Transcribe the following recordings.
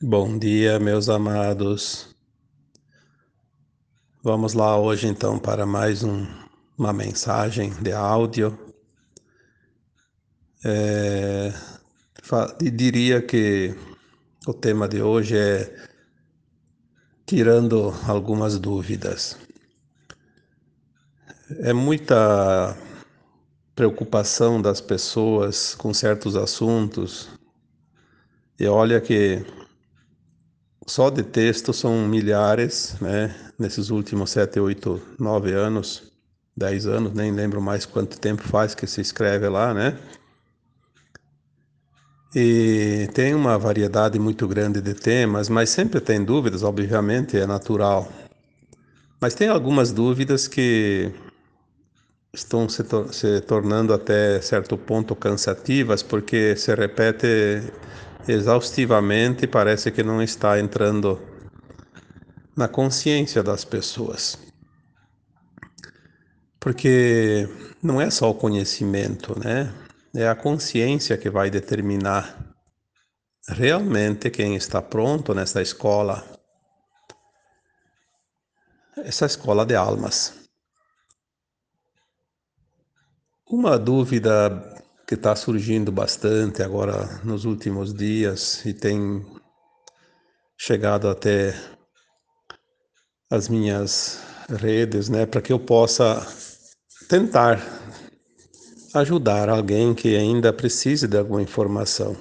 Bom dia, meus amados. Vamos lá hoje então para mais um, uma mensagem de áudio. É, diria que o tema de hoje é tirando algumas dúvidas. É muita preocupação das pessoas com certos assuntos. E olha que só de texto são milhares, né? Nesses últimos sete, oito, nove anos, dez anos, nem lembro mais quanto tempo faz que se escreve lá, né? E tem uma variedade muito grande de temas, mas sempre tem dúvidas, obviamente, é natural. Mas tem algumas dúvidas que estão se, tor se tornando até certo ponto cansativas, porque se repete exaustivamente parece que não está entrando na consciência das pessoas. Porque não é só o conhecimento, né? É a consciência que vai determinar realmente quem está pronto nessa escola, essa escola de almas. Uma dúvida que está surgindo bastante agora nos últimos dias e tem chegado até as minhas redes, né, para que eu possa tentar ajudar alguém que ainda precise de alguma informação.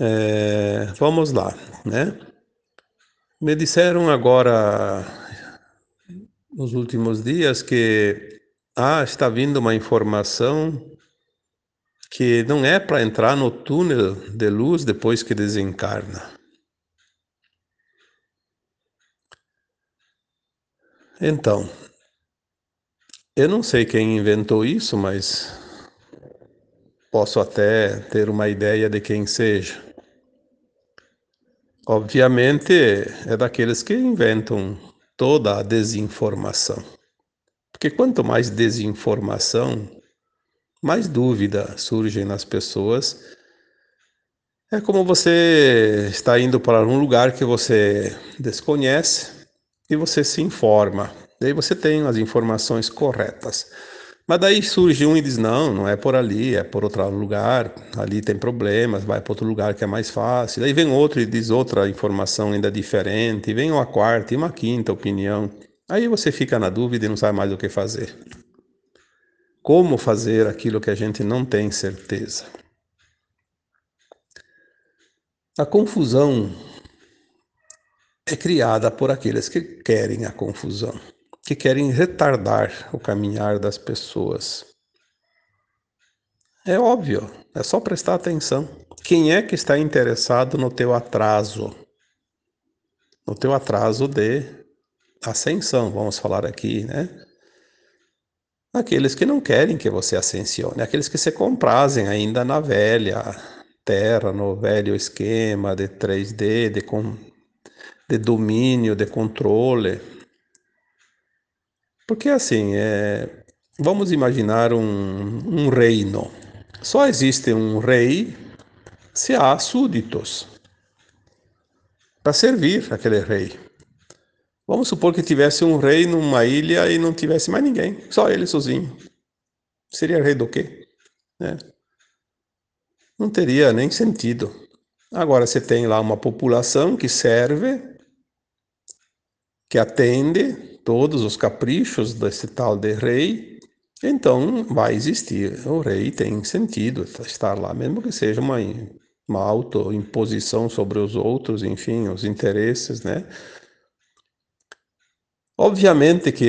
É, vamos lá, né? Me disseram agora nos últimos dias que ah, está vindo uma informação que não é para entrar no túnel de luz depois que desencarna. Então, eu não sei quem inventou isso, mas posso até ter uma ideia de quem seja. Obviamente, é daqueles que inventam toda a desinformação. Porque quanto mais desinformação, mais dúvida surge nas pessoas. É como você está indo para um lugar que você desconhece e você se informa. Daí você tem as informações corretas. Mas daí surge um e diz: não, não é por ali, é por outro lugar, ali tem problemas, vai para outro lugar que é mais fácil. Daí vem outro e diz outra informação ainda diferente, e vem uma quarta e uma quinta opinião. Aí você fica na dúvida e não sabe mais o que fazer como fazer aquilo que a gente não tem certeza. A confusão é criada por aqueles que querem a confusão, que querem retardar o caminhar das pessoas. É óbvio, é só prestar atenção. Quem é que está interessado no teu atraso? No teu atraso de ascensão, vamos falar aqui, né? Aqueles que não querem que você ascensione, aqueles que se comprazem ainda na velha terra, no velho esquema de 3D, de, com, de domínio, de controle. Porque assim, é, vamos imaginar um, um reino. Só existe um rei se há súditos para servir aquele rei. Vamos supor que tivesse um rei numa ilha e não tivesse mais ninguém, só ele sozinho. Seria rei do quê? Né? Não teria nem sentido. Agora você tem lá uma população que serve, que atende todos os caprichos desse tal de rei, então vai existir. O rei tem sentido estar lá, mesmo que seja uma, uma autoimposição sobre os outros, enfim, os interesses, né? Obviamente que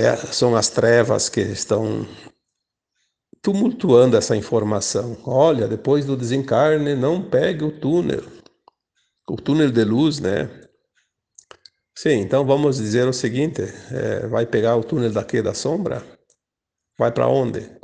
é, são as trevas que estão tumultuando essa informação. Olha, depois do desencarne, não pegue o túnel, o túnel de luz, né? Sim, então vamos dizer o seguinte: é, vai pegar o túnel daqui da sombra? Vai para onde?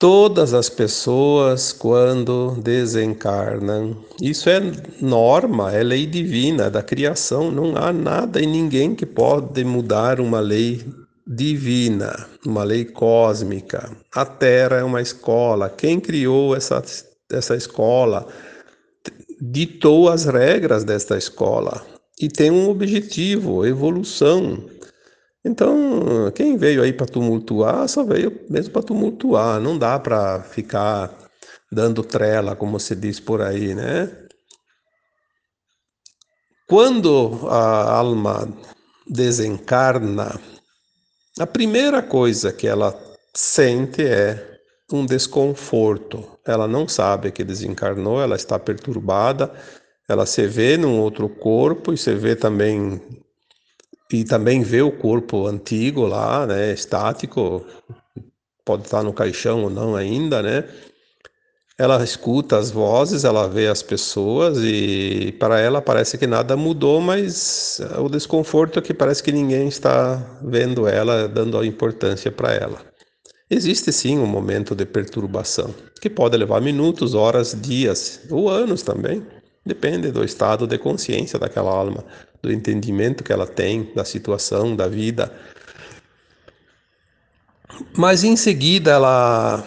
Todas as pessoas, quando desencarnam, isso é norma, é lei divina da criação. Não há nada e ninguém que pode mudar uma lei divina, uma lei cósmica. A Terra é uma escola. Quem criou essa dessa escola, ditou as regras desta escola e tem um objetivo, evolução. Então, quem veio aí para tumultuar, só veio mesmo para tumultuar, não dá para ficar dando trela, como se diz por aí, né? Quando a alma desencarna, a primeira coisa que ela sente é um desconforto. Ela não sabe que desencarnou, ela está perturbada, ela se vê num outro corpo e se vê também e também vê o corpo antigo lá, né, estático, pode estar no caixão ou não ainda, né? Ela escuta as vozes, ela vê as pessoas e para ela parece que nada mudou, mas o desconforto é que parece que ninguém está vendo ela, dando importância para ela. Existe sim um momento de perturbação, que pode levar minutos, horas, dias ou anos também. Depende do estado de consciência daquela alma, do entendimento que ela tem da situação, da vida. Mas em seguida ela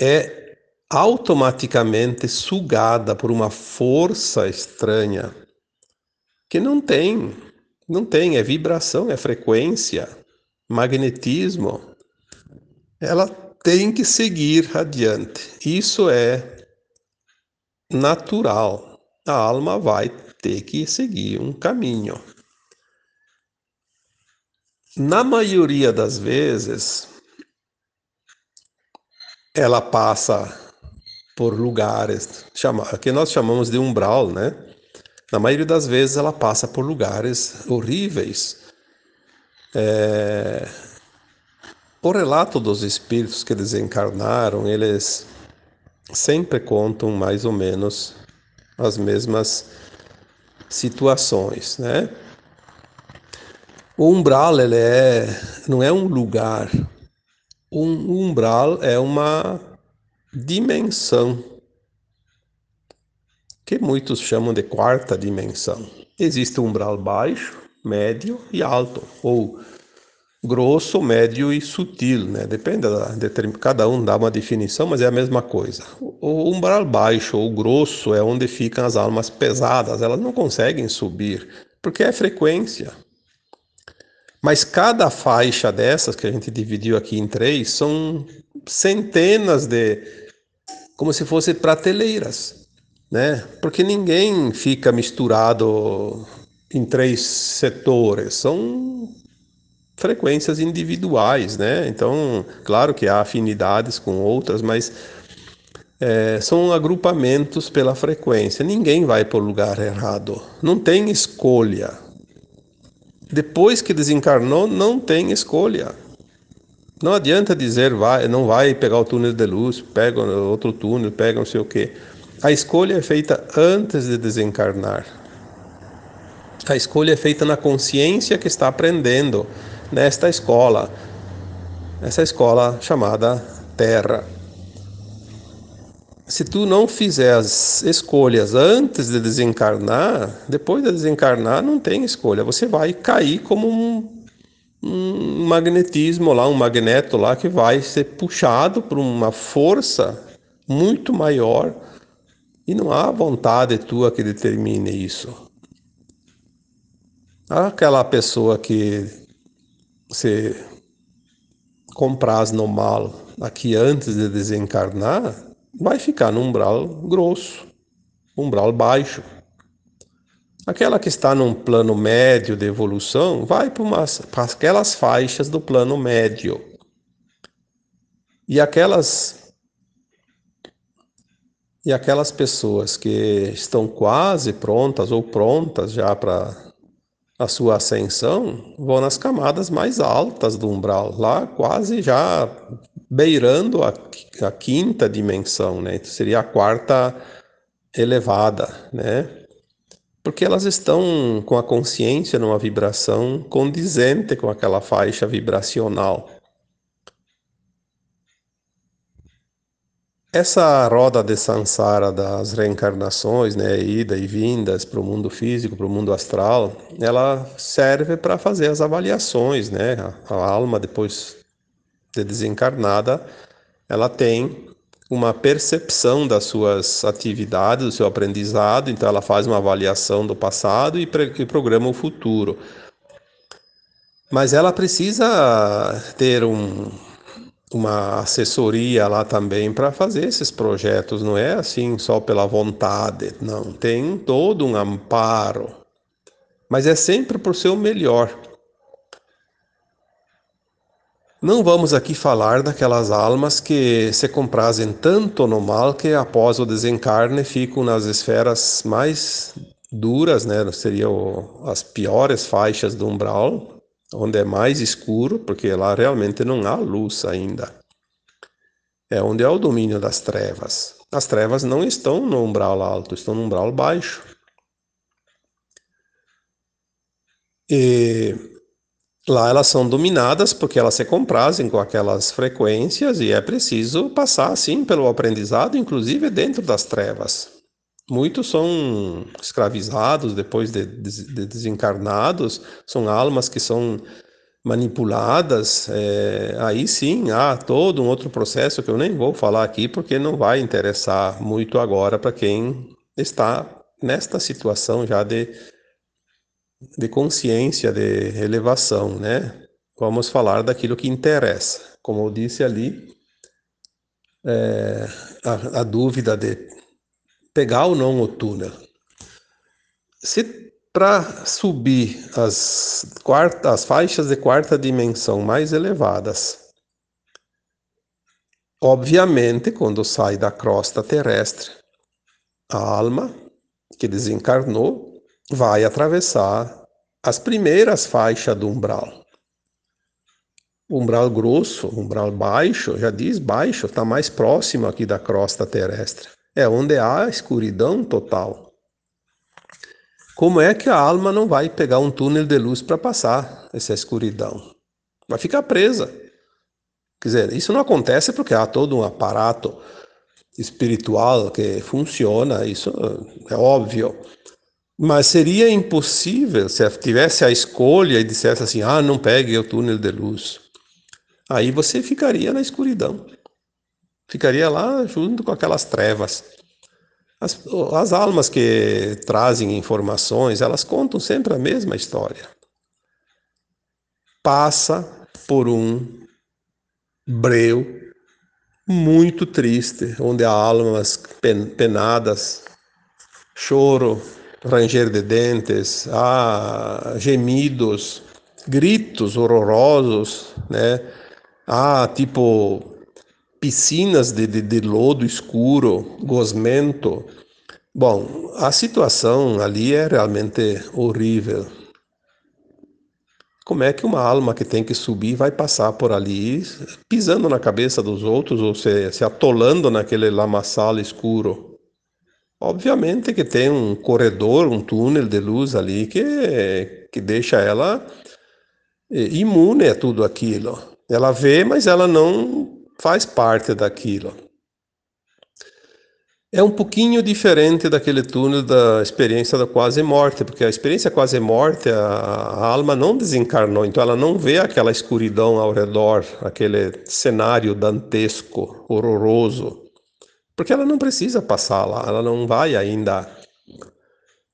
é automaticamente sugada por uma força estranha que não tem, não tem, é vibração, é frequência, magnetismo. Ela tem que seguir adiante. Isso é natural. A alma vai ter que seguir um caminho. Na maioria das vezes, ela passa por lugares que nós chamamos de umbral, né? Na maioria das vezes ela passa por lugares horríveis. É... O relato dos espíritos que desencarnaram, eles sempre contam mais ou menos as mesmas situações, né? O umbral ele é, não é um lugar. Um umbral é uma dimensão, que muitos chamam de quarta dimensão. Existe um umbral baixo, médio e alto, ou grosso, médio e sutil, né? Depende da, cada um dá uma definição, mas é a mesma coisa. O umbral baixo ou grosso é onde ficam as almas pesadas, elas não conseguem subir, porque é frequência. Mas cada faixa dessas que a gente dividiu aqui em três são centenas de como se fossem prateleiras, né? Porque ninguém fica misturado em três setores, são frequências individuais, né? Então, claro que há afinidades com outras, mas é, são agrupamentos pela frequência. Ninguém vai para o lugar errado. Não tem escolha. Depois que desencarnou, não tem escolha. Não adianta dizer vai, não vai pegar o túnel de luz, pega outro túnel, pega não sei o quê. A escolha é feita antes de desencarnar. A escolha é feita na consciência que está aprendendo nesta escola, essa escola chamada Terra. Se tu não fizer as escolhas antes de desencarnar, depois de desencarnar não tem escolha. Você vai cair como um um magnetismo lá, um magneto lá que vai ser puxado por uma força muito maior e não há vontade tua que determine isso. Aquela pessoa que se compraz no mal aqui antes de desencarnar, vai ficar num umbral grosso, umbral baixo. Aquela que está num plano médio de evolução vai para, umas, para aquelas faixas do plano médio. E aquelas e aquelas pessoas que estão quase prontas ou prontas já para a sua ascensão vão nas camadas mais altas do umbral, lá quase já beirando a, a quinta dimensão, né? Então seria a quarta elevada, né? porque elas estão com a consciência numa vibração condizente com aquela faixa vibracional. Essa roda de sansara das reencarnações, né, ida e vindas para o mundo físico, para o mundo astral, ela serve para fazer as avaliações, né? A alma depois de desencarnada, ela tem uma percepção das suas atividades, do seu aprendizado, então ela faz uma avaliação do passado e, e programa o futuro. Mas ela precisa ter um, uma assessoria lá também para fazer esses projetos, não é assim só pela vontade, não, tem todo um amparo, mas é sempre por seu melhor. Não vamos aqui falar daquelas almas que se comprazem tanto no mal que após o desencarne ficam nas esferas mais duras, né? Seriam as piores faixas do umbral, onde é mais escuro, porque lá realmente não há luz ainda. É onde é o domínio das trevas. As trevas não estão no umbral alto, estão no umbral baixo. E lá elas são dominadas porque elas se comprazem com aquelas frequências e é preciso passar assim pelo aprendizado, inclusive dentro das trevas. Muitos são escravizados depois de, de, de desencarnados, são almas que são manipuladas. É, aí sim há todo um outro processo que eu nem vou falar aqui porque não vai interessar muito agora para quem está nesta situação já de, de consciência, de elevação, né? Vamos falar daquilo que interessa. Como eu disse ali, é, a, a dúvida de pegar ou não o túnel. Se para subir as, quarta, as faixas de quarta dimensão mais elevadas, obviamente, quando sai da crosta terrestre, a alma que desencarnou vai atravessar as primeiras faixas do umbral. umbral grosso, umbral baixo, já diz baixo, está mais próximo aqui da crosta terrestre é onde há escuridão total. Como é que a alma não vai pegar um túnel de luz para passar essa escuridão? Vai ficar presa. Quer dizer, isso não acontece porque há todo um aparato espiritual que funciona, isso é óbvio. Mas seria impossível se tivesse a escolha e dissesse assim: ah, não pegue o túnel de luz. Aí você ficaria na escuridão ficaria lá junto com aquelas trevas. As, as almas que trazem informações, elas contam sempre a mesma história. Passa por um breu muito triste, onde há almas penadas, choro, ranger de dentes, há gemidos, gritos horrorosos, né? Há tipo piscinas de, de, de lodo escuro, gosmento. Bom, a situação ali é realmente horrível. Como é que uma alma que tem que subir vai passar por ali pisando na cabeça dos outros ou se, se atolando naquele lamaçal escuro? Obviamente que tem um corredor, um túnel de luz ali que, que deixa ela eh, imune a tudo aquilo. Ela vê, mas ela não faz parte daquilo. É um pouquinho diferente daquele túnel da experiência da quase morte, porque a experiência quase morte, a, a, alma não desencarnou, então ela não vê aquela escuridão ao redor, aquele cenário dantesco, horroroso, porque ela não precisa passar lá, ela não vai ainda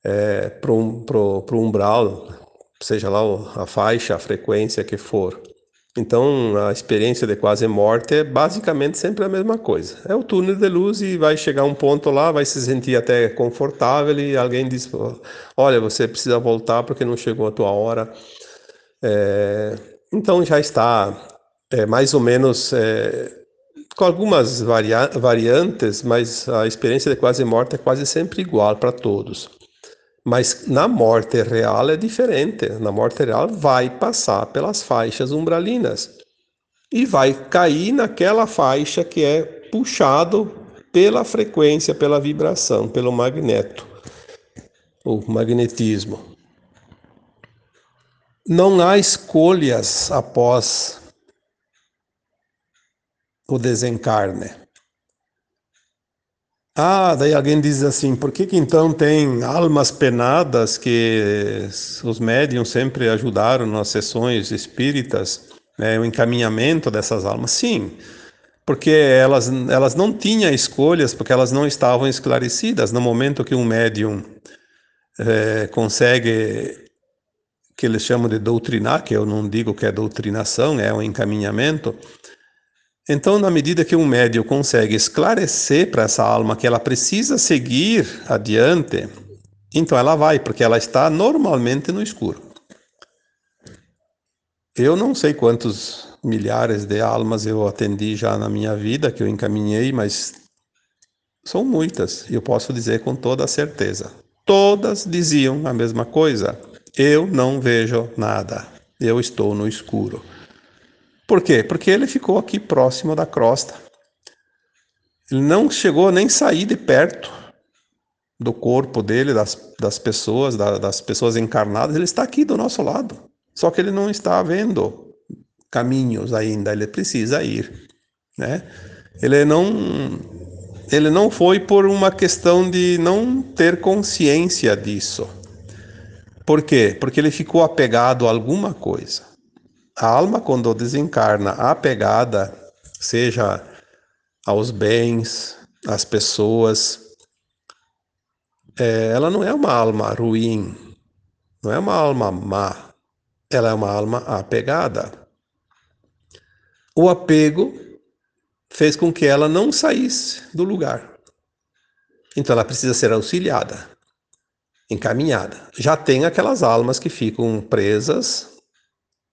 é, para o umbral, seja lá a faixa, a frequência que for. Então, a experiência de quase morte é basicamente sempre a mesma coisa. É o túnel de luz e vai chegar um ponto lá, vai se sentir até confortável e alguém diz: Olha, você precisa voltar porque não chegou a tua hora. É, então, já está é, mais ou menos é, com algumas varia variantes, mas a experiência de quase morte é quase sempre igual para todos. Mas na morte real é diferente. Na morte real vai passar pelas faixas umbralinas e vai cair naquela faixa que é puxado pela frequência, pela vibração, pelo magneto, o magnetismo. Não há escolhas após o desencarne. Ah, daí alguém diz assim, por que, que então tem almas penadas que os médiums sempre ajudaram nas sessões espíritas, né, o encaminhamento dessas almas? Sim, porque elas, elas não tinham escolhas, porque elas não estavam esclarecidas. No momento que um médium é, consegue, que eles chamam de doutrinar, que eu não digo que é doutrinação, é um encaminhamento. Então, na medida que um médium consegue esclarecer para essa alma que ela precisa seguir adiante, então ela vai, porque ela está normalmente no escuro. Eu não sei quantos milhares de almas eu atendi já na minha vida, que eu encaminhei, mas são muitas, eu posso dizer com toda certeza. Todas diziam a mesma coisa. Eu não vejo nada. Eu estou no escuro. Por quê? Porque ele ficou aqui próximo da crosta. Ele não chegou nem sair de perto do corpo dele, das, das pessoas, da, das pessoas encarnadas. Ele está aqui do nosso lado. Só que ele não está vendo caminhos ainda, ele precisa ir, né? Ele não ele não foi por uma questão de não ter consciência disso. Por quê? Porque ele ficou apegado a alguma coisa. A alma quando desencarna apegada, seja aos bens, às pessoas, é, ela não é uma alma ruim, não é uma alma má, ela é uma alma apegada. O apego fez com que ela não saísse do lugar. Então ela precisa ser auxiliada, encaminhada. Já tem aquelas almas que ficam presas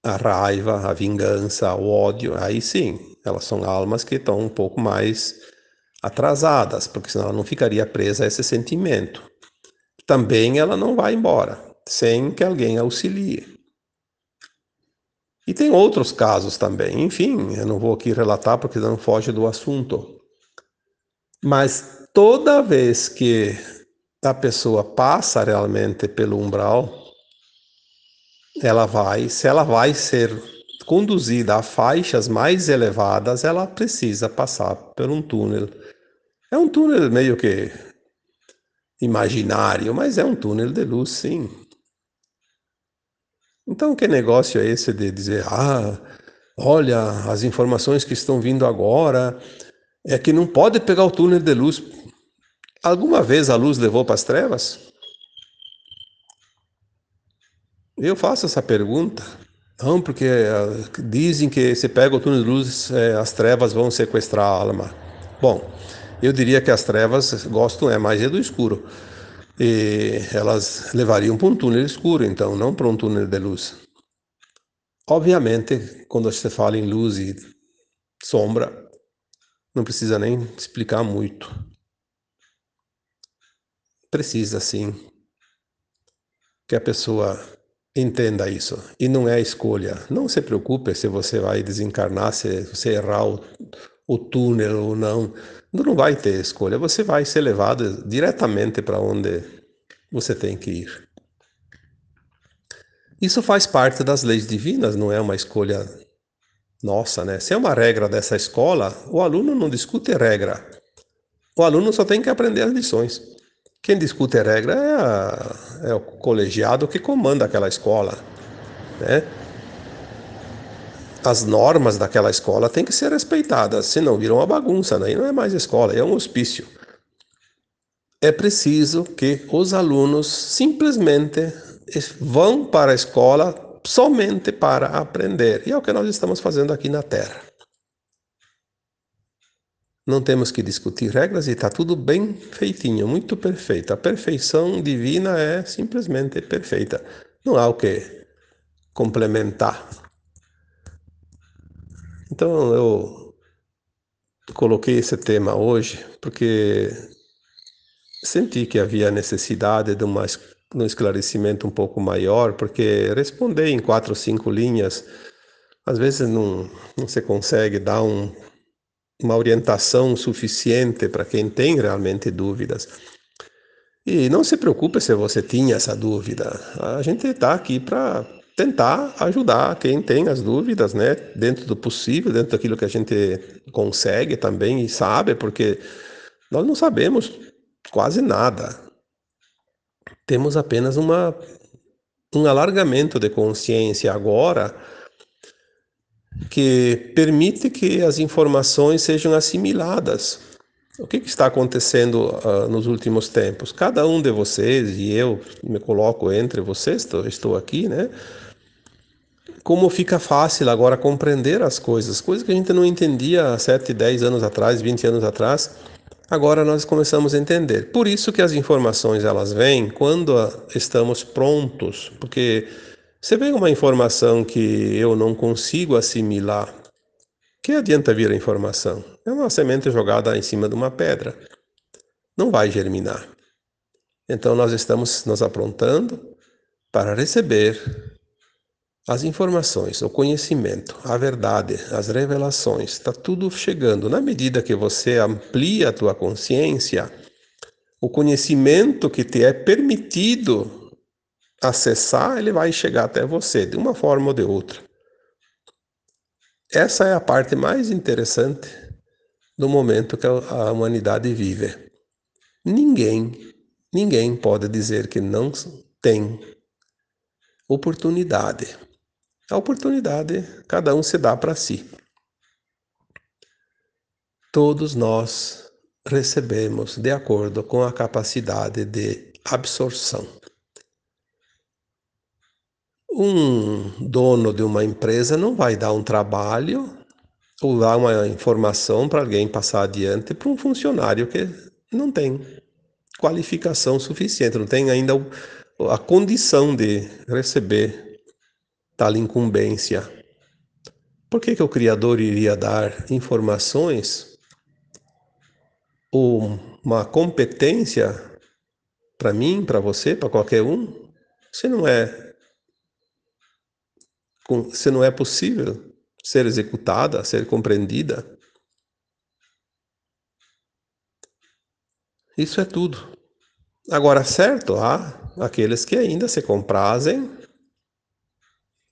à raiva, à vingança, ao ódio. Aí sim, elas são almas que estão um pouco mais atrasadas, porque senão ela não ficaria presa a esse sentimento. Também ela não vai embora sem que alguém auxilie. E tem outros casos também. Enfim, eu não vou aqui relatar porque não foge do assunto. Mas toda vez que a pessoa passa realmente pelo umbral, ela vai, se ela vai ser conduzida a faixas mais elevadas, ela precisa passar por um túnel. É um túnel meio que imaginário, mas é um túnel de luz, sim. Então, que negócio é esse de dizer, ah, olha, as informações que estão vindo agora é que não pode pegar o túnel de luz. Alguma vez a luz levou para as trevas? Eu faço essa pergunta. Não, porque uh, dizem que se pega o túnel de luz, eh, as trevas vão sequestrar a alma. Bom, eu diria que as trevas gostam é mais é do escuro e elas levariam para um túnel escuro, então, não para um túnel de luz. Obviamente, quando você fala em luz e sombra, não precisa nem explicar muito. Precisa sim que a pessoa entenda isso. E não é escolha. Não se preocupe se você vai desencarnar, se você errar o, o túnel ou não. Não vai ter escolha, você vai ser levado diretamente para onde você tem que ir. Isso faz parte das leis divinas, não é uma escolha nossa, né? Se é uma regra dessa escola, o aluno não discute regra. O aluno só tem que aprender as lições. Quem discute regra é, a, é o colegiado que comanda aquela escola, né? as normas daquela escola têm que ser respeitadas, senão viram uma bagunça, né? não é mais escola, é um hospício. É preciso que os alunos simplesmente vão para a escola somente para aprender. E é o que nós estamos fazendo aqui na Terra. Não temos que discutir regras e está tudo bem feitinho, muito perfeito. A perfeição divina é simplesmente perfeita. Não há o que complementar. Então eu coloquei esse tema hoje porque senti que havia necessidade de uma, um esclarecimento um pouco maior, porque responder em quatro ou cinco linhas, às vezes não, não se consegue dar um, uma orientação suficiente para quem tem realmente dúvidas. E não se preocupe se você tinha essa dúvida. A gente está aqui para tentar ajudar quem tem as dúvidas, né, dentro do possível, dentro daquilo que a gente consegue também e sabe, porque nós não sabemos quase nada. Temos apenas uma um alargamento de consciência agora que permite que as informações sejam assimiladas. O que, que está acontecendo uh, nos últimos tempos? Cada um de vocês, e eu me coloco entre vocês, estou, estou aqui, né? Como fica fácil agora compreender as coisas, coisas que a gente não entendia há 7, 10 anos atrás, 20 anos atrás, agora nós começamos a entender. Por isso que as informações elas vêm quando estamos prontos, porque se vem uma informação que eu não consigo assimilar, que adianta vir a informação? É uma semente jogada em cima de uma pedra. Não vai germinar. Então nós estamos nos aprontando para receber as informações, o conhecimento, a verdade, as revelações, está tudo chegando. Na medida que você amplia a tua consciência, o conhecimento que te é permitido acessar, ele vai chegar até você, de uma forma ou de outra. Essa é a parte mais interessante do momento que a humanidade vive. Ninguém, ninguém pode dizer que não tem oportunidade. A oportunidade cada um se dá para si. Todos nós recebemos de acordo com a capacidade de absorção. Um dono de uma empresa não vai dar um trabalho ou dar uma informação para alguém passar adiante para um funcionário que não tem qualificação suficiente, não tem ainda a condição de receber tal incumbência. Por que, que o Criador iria dar informações ou uma competência para mim, para você, para qualquer um, se não é se não é possível ser executada, ser compreendida. Isso é tudo. Agora, certo, há aqueles que ainda se comprazem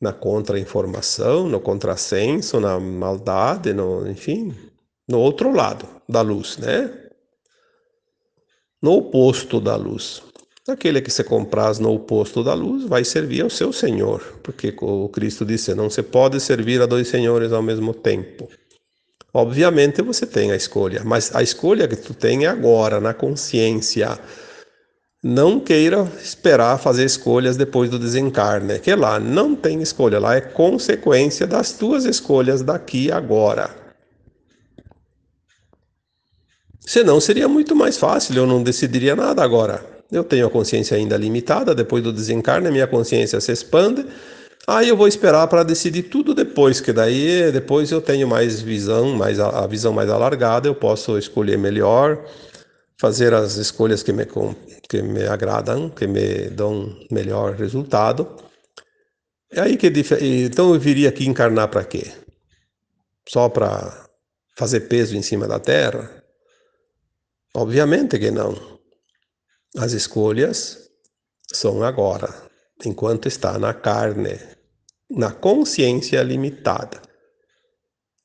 na contra-informação, no contrassenso, na maldade, no, enfim, no outro lado da luz, né? No oposto da luz. Aquele que se compraz no oposto da luz vai servir ao seu Senhor, porque o Cristo disse: não se pode servir a dois senhores ao mesmo tempo. Obviamente você tem a escolha, mas a escolha que tu tem é agora, na consciência. Não queira esperar fazer escolhas depois do desencarne, que lá não tem escolha, lá é consequência das tuas escolhas daqui agora. Senão seria muito mais fácil, eu não decidiria nada agora. Eu tenho a consciência ainda limitada, depois do desencarne, minha consciência se expande. Aí eu vou esperar para decidir tudo depois, que daí depois eu tenho mais visão, mais a, visão mais alargada, eu posso escolher melhor, fazer as escolhas que me, que me agradam, que me dão melhor resultado. É aí que então eu viria aqui encarnar para quê? Só para fazer peso em cima da terra? Obviamente que não. As escolhas são agora, enquanto está na carne, na consciência limitada.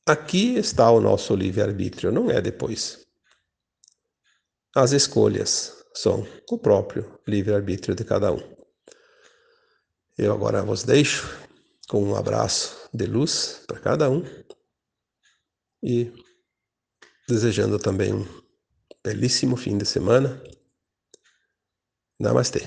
Aqui está o nosso livre-arbítrio, não é depois. As escolhas são o próprio livre-arbítrio de cada um. Eu agora vos deixo com um abraço de luz para cada um e desejando também um belíssimo fim de semana Namastê.